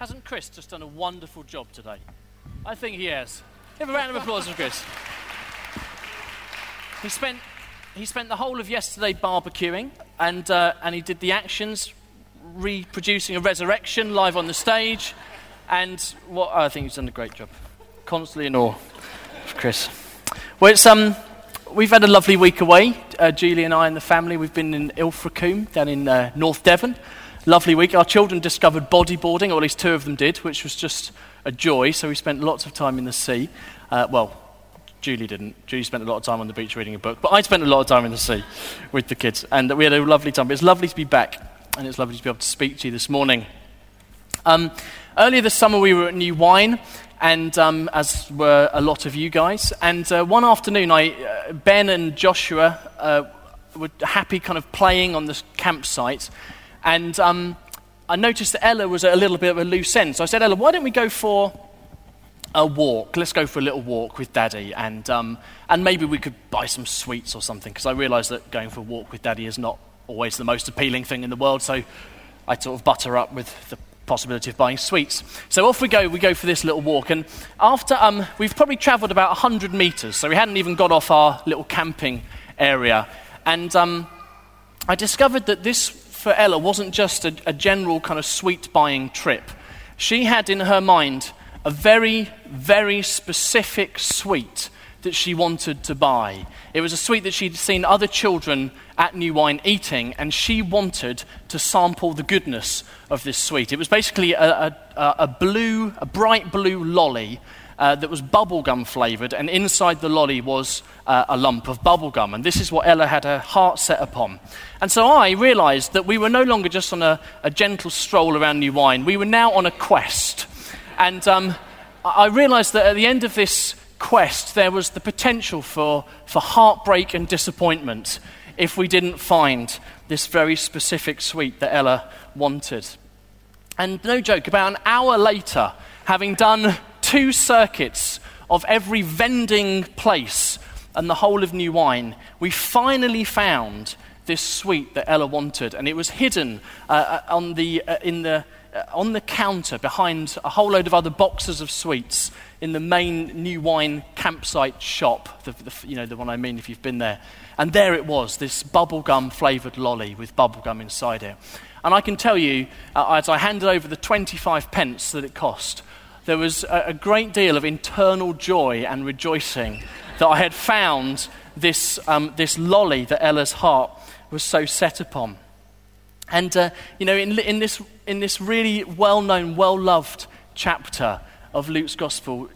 Hasn't Chris just done a wonderful job today? I think he has. Give a round of applause for Chris. He spent, he spent the whole of yesterday barbecuing, and, uh, and he did the actions, reproducing a resurrection live on the stage. And what I think he's done a great job. Constantly in awe of Chris. Well, it's, um, we've had a lovely week away. Uh, Julie and I and the family, we've been in Ilfracombe down in uh, North Devon. Lovely week. Our children discovered bodyboarding, or at least two of them did, which was just a joy. So we spent lots of time in the sea. Uh, well, Julie didn't. Julie spent a lot of time on the beach reading a book, but I spent a lot of time in the sea with the kids, and we had a lovely time. But it's lovely to be back, and it's lovely to be able to speak to you this morning. Um, earlier this summer, we were at New Wine, and um, as were a lot of you guys. And uh, one afternoon, I, uh, Ben and Joshua uh, were happy, kind of playing on the campsite, and um, I noticed that Ella was a little bit of a loose end. So I said, Ella, why don't we go for a walk. Let's go for a little walk with Daddy, and um, and maybe we could buy some sweets or something. Because I realised that going for a walk with Daddy is not always the most appealing thing in the world. So I sort of butter up with the possibility of buying sweets. So off we go. We go for this little walk, and after um, we've probably travelled about hundred metres, so we hadn't even got off our little camping area, and um, I discovered that this for Ella wasn't just a, a general kind of sweet buying trip. She had in her mind a very, very specific sweet that she wanted to buy. It was a sweet that she'd seen other children at New Wine eating, and she wanted to sample the goodness of this sweet. It was basically a, a, a blue, a bright blue lolly uh, that was bubblegum flavored, and inside the lolly was uh, a lump of bubblegum. And this is what Ella had her heart set upon. And so I realized that we were no longer just on a, a gentle stroll around New Wine, we were now on a quest. And um, I realized that at the end of this quest, there was the potential for, for heartbreak and disappointment if we didn't find this very specific sweet that Ella wanted. And no joke, about an hour later, having done two circuits of every vending place and the whole of New Wine, we finally found this sweet that Ella wanted. And it was hidden uh, uh on the, uh, in the uh, on the counter behind a whole load of other boxes of sweets in the main new wine campsite shop, the, the, you know, the one I mean if you've been there. And there it was, this bubblegum flavoured lolly with bubblegum inside it. And I can tell you, uh, as I handed over the 25 pence that it cost, there was a, a great deal of internal joy and rejoicing that I had found this, um, this lolly that Ella's heart was so set upon. And, uh, you know, in, in, this, in this really well known, well loved chapter of Luke's Gospel,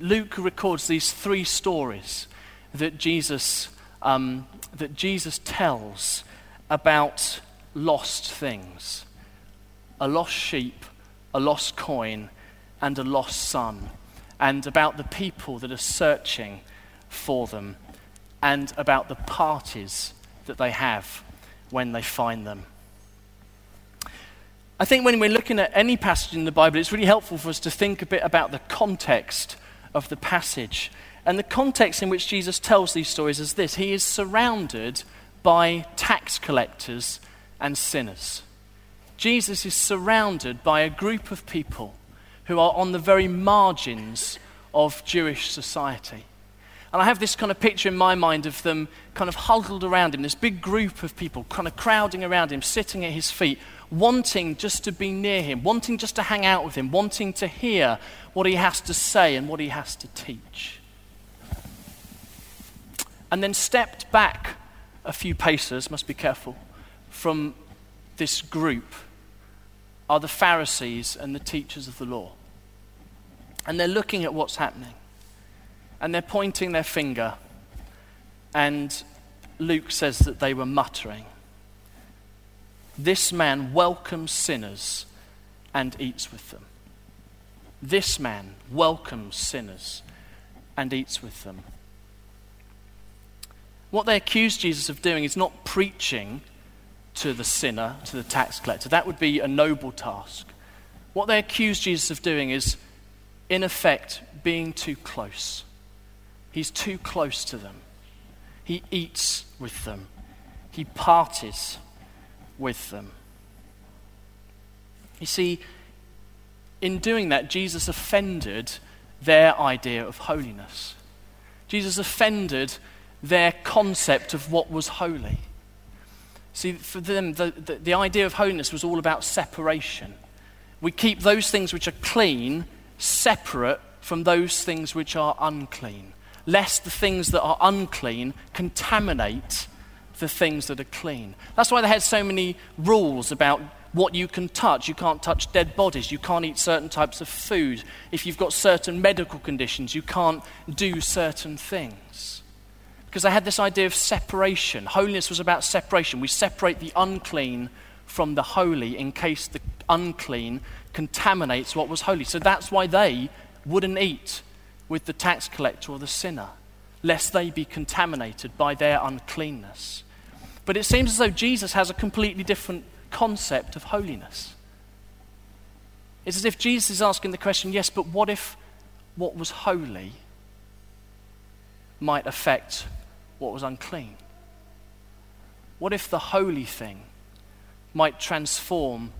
Luke records these three stories that Jesus, um, that Jesus tells about lost things a lost sheep, a lost coin, and a lost son, and about the people that are searching for them, and about the parties that they have when they find them. I think when we're looking at any passage in the Bible, it's really helpful for us to think a bit about the context of the passage. And the context in which Jesus tells these stories is this He is surrounded by tax collectors and sinners. Jesus is surrounded by a group of people who are on the very margins of Jewish society. And I have this kind of picture in my mind of them kind of huddled around him, this big group of people kind of crowding around him, sitting at his feet, wanting just to be near him, wanting just to hang out with him, wanting to hear what he has to say and what he has to teach. And then stepped back a few paces, must be careful, from this group are the Pharisees and the teachers of the law. And they're looking at what's happening. And they're pointing their finger. And Luke says that they were muttering. This man welcomes sinners and eats with them. This man welcomes sinners and eats with them. What they accuse Jesus of doing is not preaching to the sinner, to the tax collector. That would be a noble task. What they accuse Jesus of doing is, in effect, being too close. He's too close to them. He eats with them, he parties with them. You see, in doing that, Jesus offended their idea of holiness. Jesus offended their concept of what was holy. See, for them, the, the, the, idea of holiness was all about separation. We keep those things which are clean separate from those things which are unclean, lest the things that are unclean contaminate the things that are clean. That's why they had so many rules about what you can touch. You can't touch dead bodies. You can't eat certain types of food. If you've got certain medical conditions, you can't do certain things. Because they had this idea of separation. Holiness was about separation. We separate the unclean from the holy in case the unclean contaminates what was holy. So that's why they wouldn't eat with the tax collector or the sinner, lest they be contaminated by their uncleanness. But it seems as though Jesus has a completely different concept of holiness. It's as if Jesus is asking the question yes, but what if what was holy might affect what was unclean? What if the holy thing might transform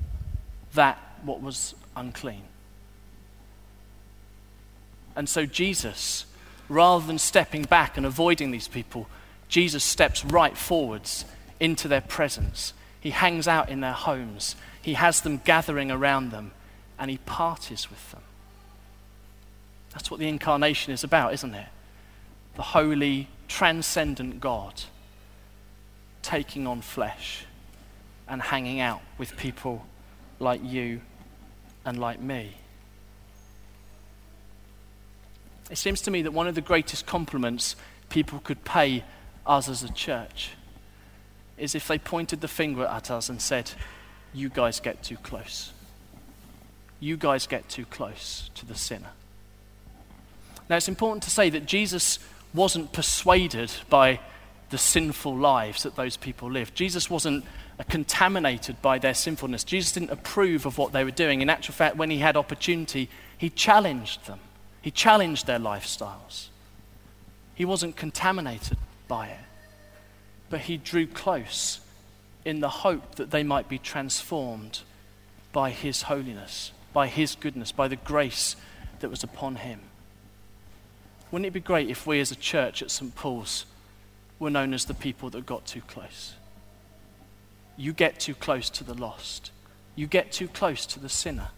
that what was unclean? And so Jesus, rather than stepping back and avoiding these people, Jesus steps right forwards into their presence he hangs out in their homes. He has them gathering around them and he parties with them. That's what the incarnation is about, isn't it? The holy, transcendent God taking on flesh and hanging out with people like you and like me. It seems to me that one of the greatest compliments people could pay us as a church is if they pointed the finger at us and said, You guys get too close. You guys get too close to the sinner. Now, it's important to say that Jesus wasn't persuaded by the sinful lives that those people lived. Jesus wasn't contaminated by their sinfulness. Jesus didn't approve of what they were doing. In actual fact, when he had opportunity, he challenged them, he challenged their lifestyles. He wasn't contaminated by it but he drew close in the hope that they might be transformed by his holiness, by his goodness, by the grace that was upon him. Wouldn't it be great if we as a church at St. Paul's were known as the people that got too close? You get too close to the lost. You get too close to the sinner.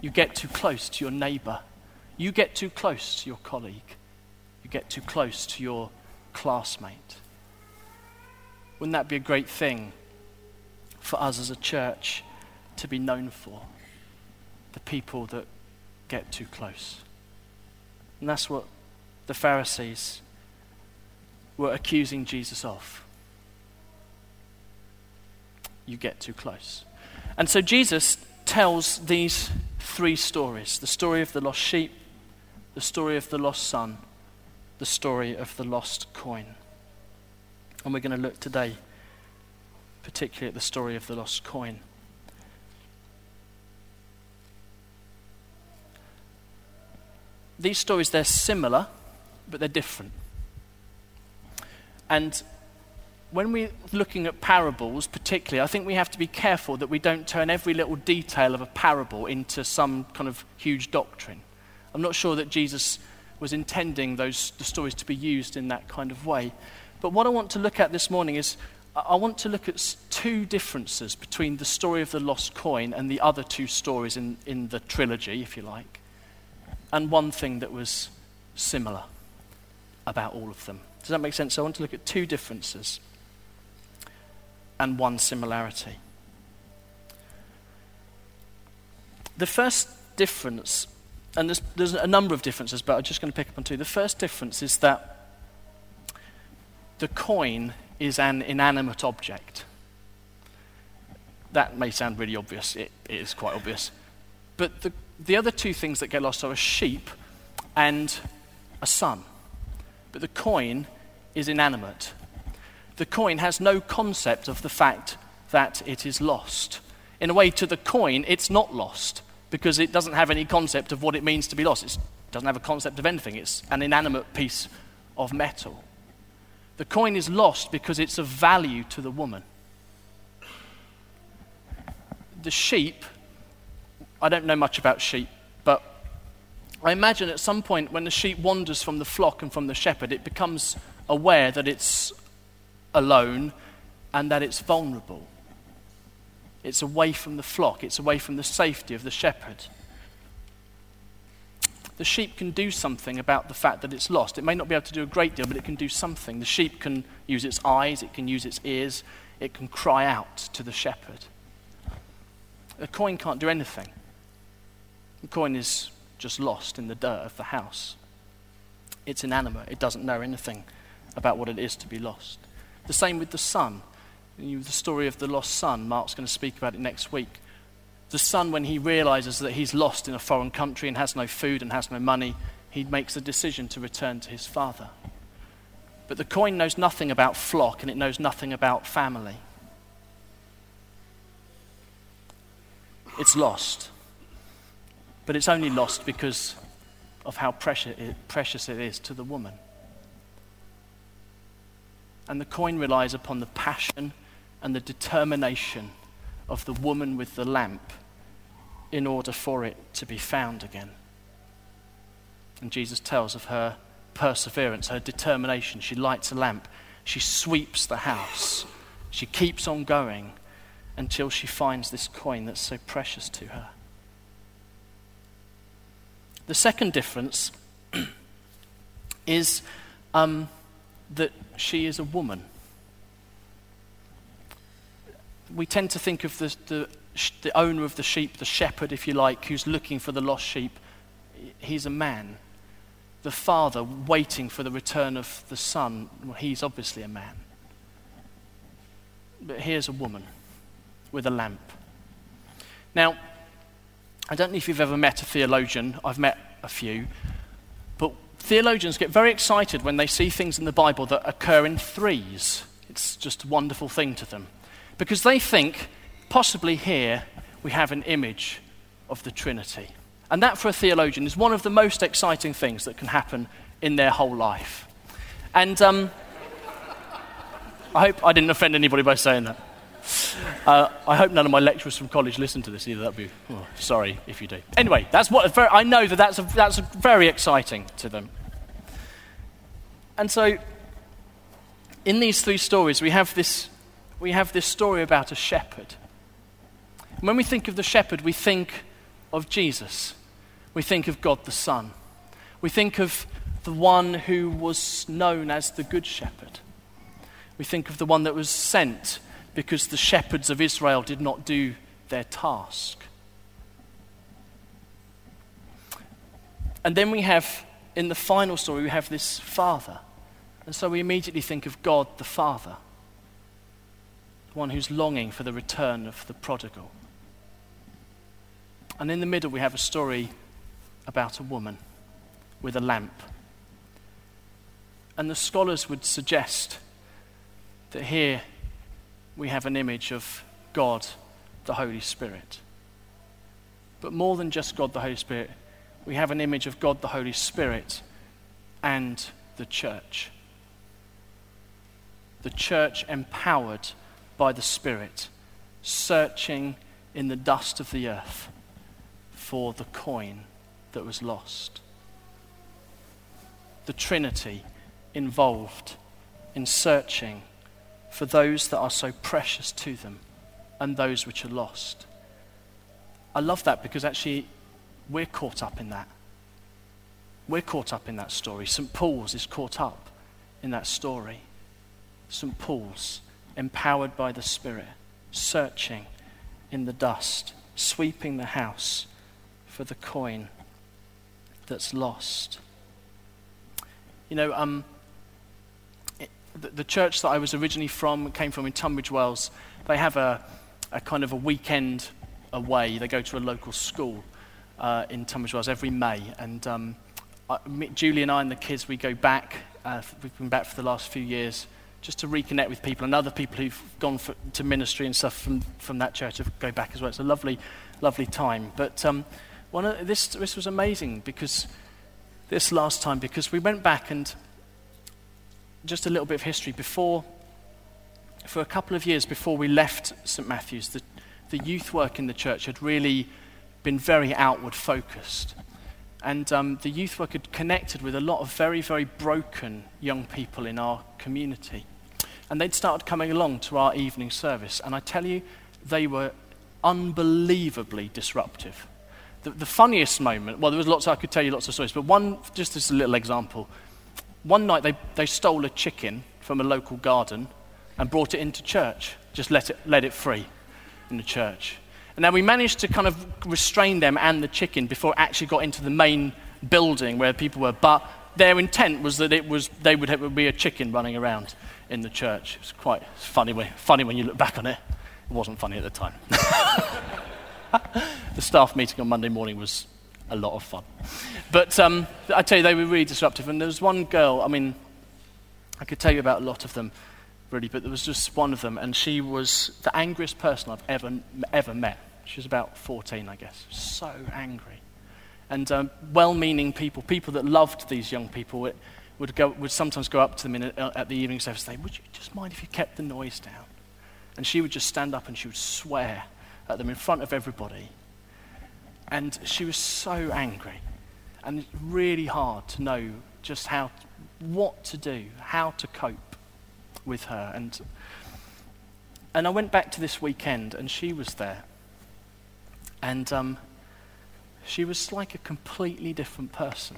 You get too close to your neighbor. You get too close to your colleague. You get too close to your classmate. Wouldn't that be a great thing for us as a church to be known for? The people that get too close. And that's what the Pharisees were accusing Jesus of. You get too close. And so Jesus tells these three stories the story of the lost sheep, the story of the lost son, the story of the lost coin. And we're going to look today, particularly at the story of the lost coin. These stories, they're similar, but they're different. And when we're looking at parables, particularly, I think we have to be careful that we don't turn every little detail of a parable into some kind of huge doctrine. I'm not sure that Jesus was intending those the stories to be used in that kind of way. But what I want to look at this morning is I want to look at two differences between the story of the lost coin and the other two stories in, in the trilogy, if you like, and one thing that was similar about all of them. Does that make sense? So I want to look at two differences and one similarity. The first difference, and there's, there's a number of differences, but I'm just going to pick up on two. The first difference is that the coin is an inanimate object. That may sound really obvious, it, it is quite obvious. But the, the other two things that get lost are a sheep and a son. But the coin is inanimate. The coin has no concept of the fact that it is lost. In a way, to the coin, it's not lost because it doesn't have any concept of what it means to be lost. It doesn't have a concept of anything. It's an inanimate piece of metal. The coin is lost because it's of value to the woman. The sheep I don't know much about sheep, but I imagine at some point when the sheep wanders from the flock and from the shepherd, it becomes aware that it's alone and that it's vulnerable. It's away from the flock, it's away from the safety of the shepherd. The sheep can do something about the fact that it's lost. It may not be able to do a great deal, but it can do something. The sheep can use its eyes, it can use its ears, it can cry out to the shepherd. A coin can't do anything. The coin is just lost in the dirt of the house. It's inanimate, it doesn't know anything about what it is to be lost. The same with the son. The story of the lost son, Mark's going to speak about it next week. The son, when he realizes that he's lost in a foreign country and has no food and has no money, he makes a decision to return to his father. But the coin knows nothing about flock and it knows nothing about family. It's lost. But it's only lost because of how precious it is to the woman. And the coin relies upon the passion and the determination of the woman with the lamp in order for it to be found again. And Jesus tells of her perseverance, her determination. She lights a lamp, she sweeps the house, she keeps on going until she finds this coin that's so precious to her. The second difference is um, that she is a woman. We tend to think of the, the, the owner of the sheep, the shepherd, if you like, who's looking for the lost sheep. He's a man. The father waiting for the return of the son, well, he's obviously a man. But here's a woman with a lamp. Now, I don't know if you've ever met a theologian, I've met a few, theologians get very excited when they see things in the Bible that occur in threes. It's just a wonderful thing to them. Because they think, possibly here, we have an image of the Trinity. And that, for a theologian, is one of the most exciting things that can happen in their whole life. And um, I hope I didn't offend anybody by saying that. Uh, I hope none of my lecturers from college listen to this either. That'd be oh, sorry if you do. Anyway, that's what I know that that's a, that's a very exciting to them. And so, in these three stories, we have this we have this story about a shepherd. When we think of the shepherd, we think of Jesus. We think of God the Son. We think of the one who was known as the Good Shepherd. We think of the one that was sent because the shepherds of Israel did not do their task. And then we have, in the final story, we have this father. And so we immediately think of God the Father, the one who's longing for the return of the prodigal. And in the middle, we have a story about a woman with a lamp. And the scholars would suggest that here we have an image of God, the Holy Spirit. But more than just God, the Holy Spirit, we have an image of God, the Holy Spirit, and the church. The church empowered by the Spirit, searching in the dust of the earth for the coin that was lost. The Trinity involved in searching for those that are so precious to them and those which are lost. I love that because actually we're caught up in that. We're caught up in that story. St. Paul's is caught up in that story. St. Paul's, empowered by the Spirit, searching in the dust, sweeping the house for the coin that's lost. You know, um, the, church that I was originally from, came from in Tunbridge Wells, they have a, a kind of a weekend away. They go to a local school uh, in Tunbridge Wells every May. And um, I, Julie and I and the kids, we go back. Uh, we've been back for the last few years just to reconnect with people and other people who've gone for, to ministry and stuff from, from that church to go back as well. It's a lovely, lovely time. But um, one of, this, this was amazing because this last time, because we went back and just a little bit of history. Before, for a couple of years before we left St. Matthew's, the, the youth work in the church had really been very outward focused. And um, the youth work had connected with a lot of very, very broken young people in our community. And they'd started coming along to our evening service. And I tell you, they were unbelievably disruptive. The, the funniest moment, well, there was lots, I could tell you lots of stories, but one, just as a little example. One night they, they stole a chicken from a local garden and brought it into church, just let it, let it free in the church. And then we managed to kind of restrain them and the chicken before it actually got into the main building where people were. But their intent was that it was, they would, have, would be a chicken running around in the church. It was quite funny, when, funny when you look back on it. It wasn't funny at the time. the staff meeting on Monday morning was a lot of fun. But um, I tell you, they were really disruptive. And there was one girl, I mean, I could tell you about a lot of them, really, but there was just one of them, and she was the angriest person I've ever, ever met. She was about 14, I guess. So angry. And um, well meaning people, people that loved these young people, would, would, go, would sometimes go up to them in a, at the evening service and say, Would you just mind if you kept the noise down? And she would just stand up and she would swear at them in front of everybody. And she was so angry. And it's really hard to know just how, what to do, how to cope with her. And, and I went back to this weekend and she was there. And um, she was like a completely different person.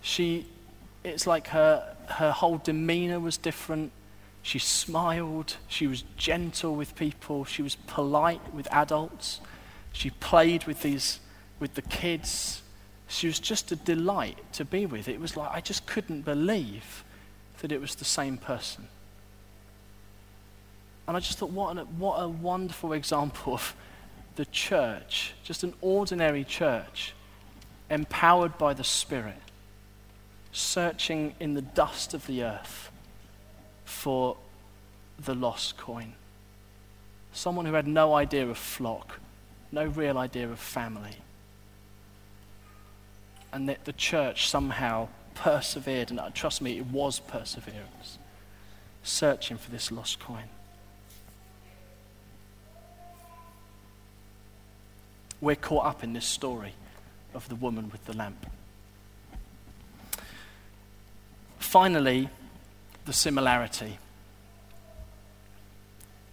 She, it's like her, her whole demeanor was different. She smiled. She was gentle with people. She was polite with adults. She played with these, with the kids. She was just a delight to be with. It was like I just couldn't believe that it was the same person. And I just thought, what, an, what a wonderful example of the church, just an ordinary church, empowered by the Spirit, searching in the dust of the earth for the lost coin. Someone who had no idea of flock, no real idea of family. And that the church somehow persevered, and uh, trust me, it was perseverance, searching for this lost coin. We're caught up in this story of the woman with the lamp. Finally, the similarity.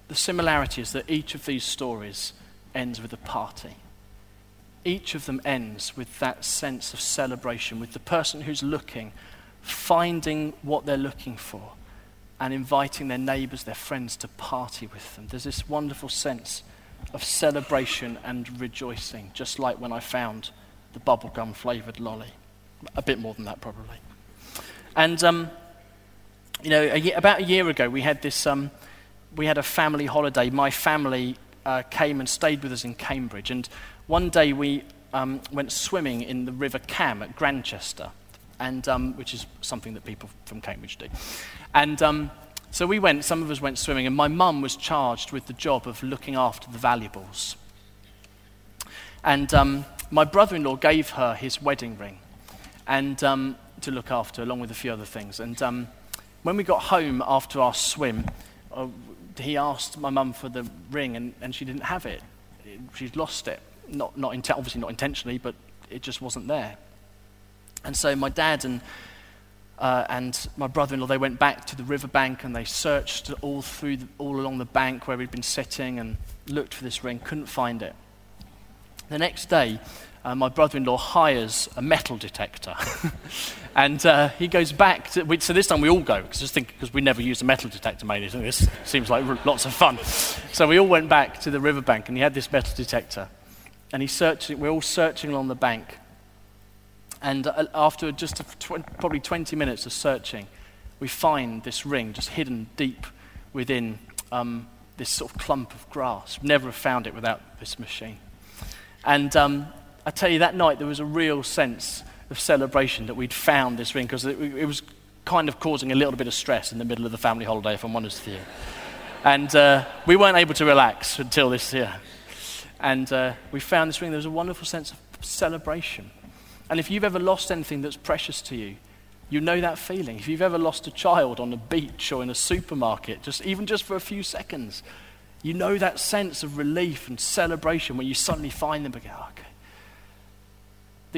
The similarity is that each of these stories ends with a party. Each of them ends with that sense of celebration, with the person who's looking, finding what they're looking for, and inviting their neighbors, their friends to party with them. There's this wonderful sense of celebration and rejoicing, just like when I found the bubblegum flavored lolly. A bit more than that, probably. And um, you know, a year, about a year ago, we had this, um, we had a family holiday. My family uh, came and stayed with us in Cambridge. And one day we um, went swimming in the River Cam at Grantchester, and, um, which is something that people from Cambridge do. And um, so we went, some of us went swimming, and my mum was charged with the job of looking after the valuables. And um, my brother in law gave her his wedding ring and, um, to look after, along with a few other things. And when we got home after our swim, uh, he asked my mum for the ring, and, and she didn't have it. She'd lost it. Not, not in, obviously not intentionally, but it just wasn't there. And so my dad and, uh, and my brother-in-law, they went back to the riverbank and they searched all, through the, all along the bank where we'd been sitting and looked for this ring, couldn't find it. The next day, uh, my brother in law hires a metal detector. and uh, he goes back to, we, so this time we all go, because we never used a metal detector mainly, so this seems like lots of fun. So we all went back to the riverbank and he had this metal detector. And he's searching, we're all searching along the bank. And uh, after just tw- probably 20 minutes of searching, we find this ring just hidden deep within um, this sort of clump of grass. Never have found it without this machine. And um, I tell you, that night there was a real sense of celebration that we'd found this ring because it, it, was kind of causing a little bit of stress in the middle of the family holiday, if I'm honest with you. And uh, we weren't able to relax until this year. And uh, we found this ring. There was a wonderful sense of celebration. And if you've ever lost anything that's precious to you, you know that feeling. If you've ever lost a child on a beach or in a supermarket, just even just for a few seconds, You know that sense of relief and celebration when you suddenly find them again. Okay.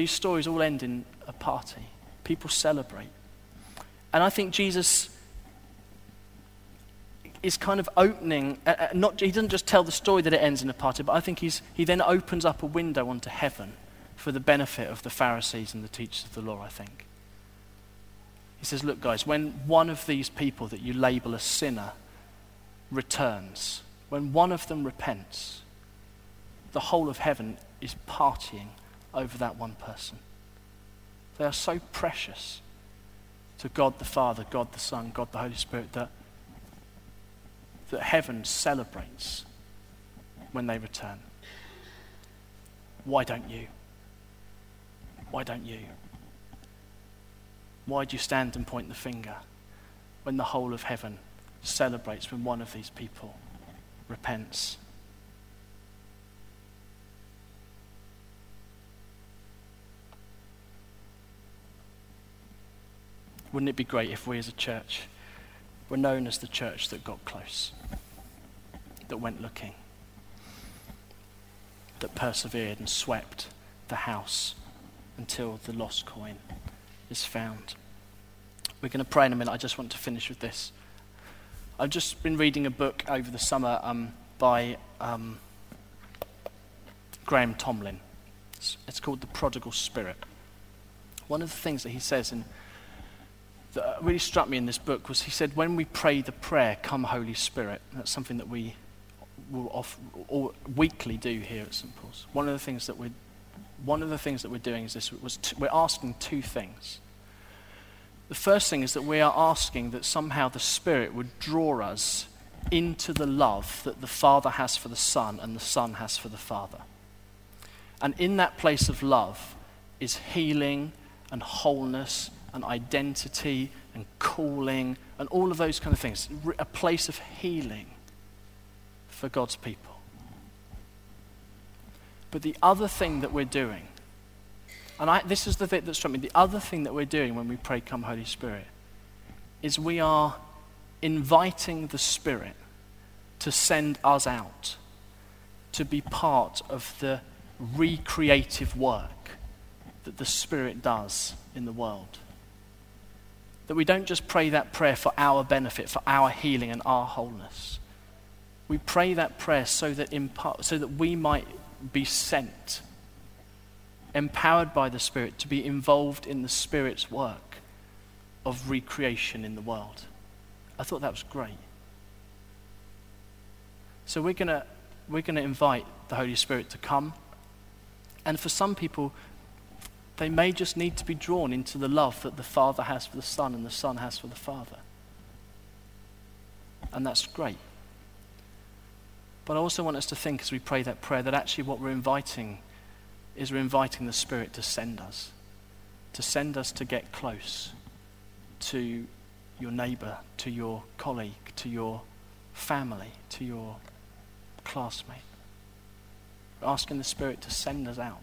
These stories all end in a party. People celebrate. And I think Jesus is kind of opening, uh, uh, not, he doesn't just tell the story that it ends in a party, but I think he's, he then opens up a window onto heaven for the benefit of the Pharisees and the teachers of the law, I think. He says, Look, guys, when one of these people that you label a sinner returns, when one of them repents, the whole of heaven is partying over that one person. They are so precious to God the Father, God the Son, God the Holy Spirit that that heaven celebrates when they return. Why don't you? Why don't you? Why do you stand and point the finger when the whole of heaven celebrates when one of these people repents? Wouldn't it be great if we as a church were known as the church that got close, that went looking, that persevered and swept the house until the lost coin is found. We're going to pray in a minute. I just want to finish with this. I've just been reading a book over the summer um, by um, Graham Tomlin. It's, it's called The Prodigal Spirit. One of the things that he says in that really struck me in this book was he said, when we pray the prayer, Come Holy Spirit, that's something that we will off, weekly do here at St. Paul's. One of the things that we're, one of the things that we're doing is this, was t- we're asking two things. The first thing is that we are asking that somehow the Spirit would draw us into the love that the Father has for the Son and the Son has for the Father. And in that place of love is healing and wholeness and identity and calling and all of those kind of things. A place of healing for God's people. But the other thing that we're doing, and I, this is the bit that struck me, the other thing that we're doing when we pray, Come Holy Spirit, is we are inviting the Spirit to send us out to be part of the recreative work that the Spirit does in the world that we don't just pray that prayer for our benefit, for our healing and our wholeness. We pray that prayer so that, part, so that we might be sent, empowered by the Spirit, to be involved in the Spirit's work of recreation in the world. I thought that was great. So we're going we're going to invite the Holy Spirit to come. And for some people, they may just need to be drawn into the love that the Father has for the Son and the Son has for the Father. And that's great. But I also want us to think as we pray that prayer that actually what we're inviting is we're inviting the Spirit to send us, to send us to get close to your neighbor, to your colleague, to your family, to your classmate. We're asking the Spirit to send us out.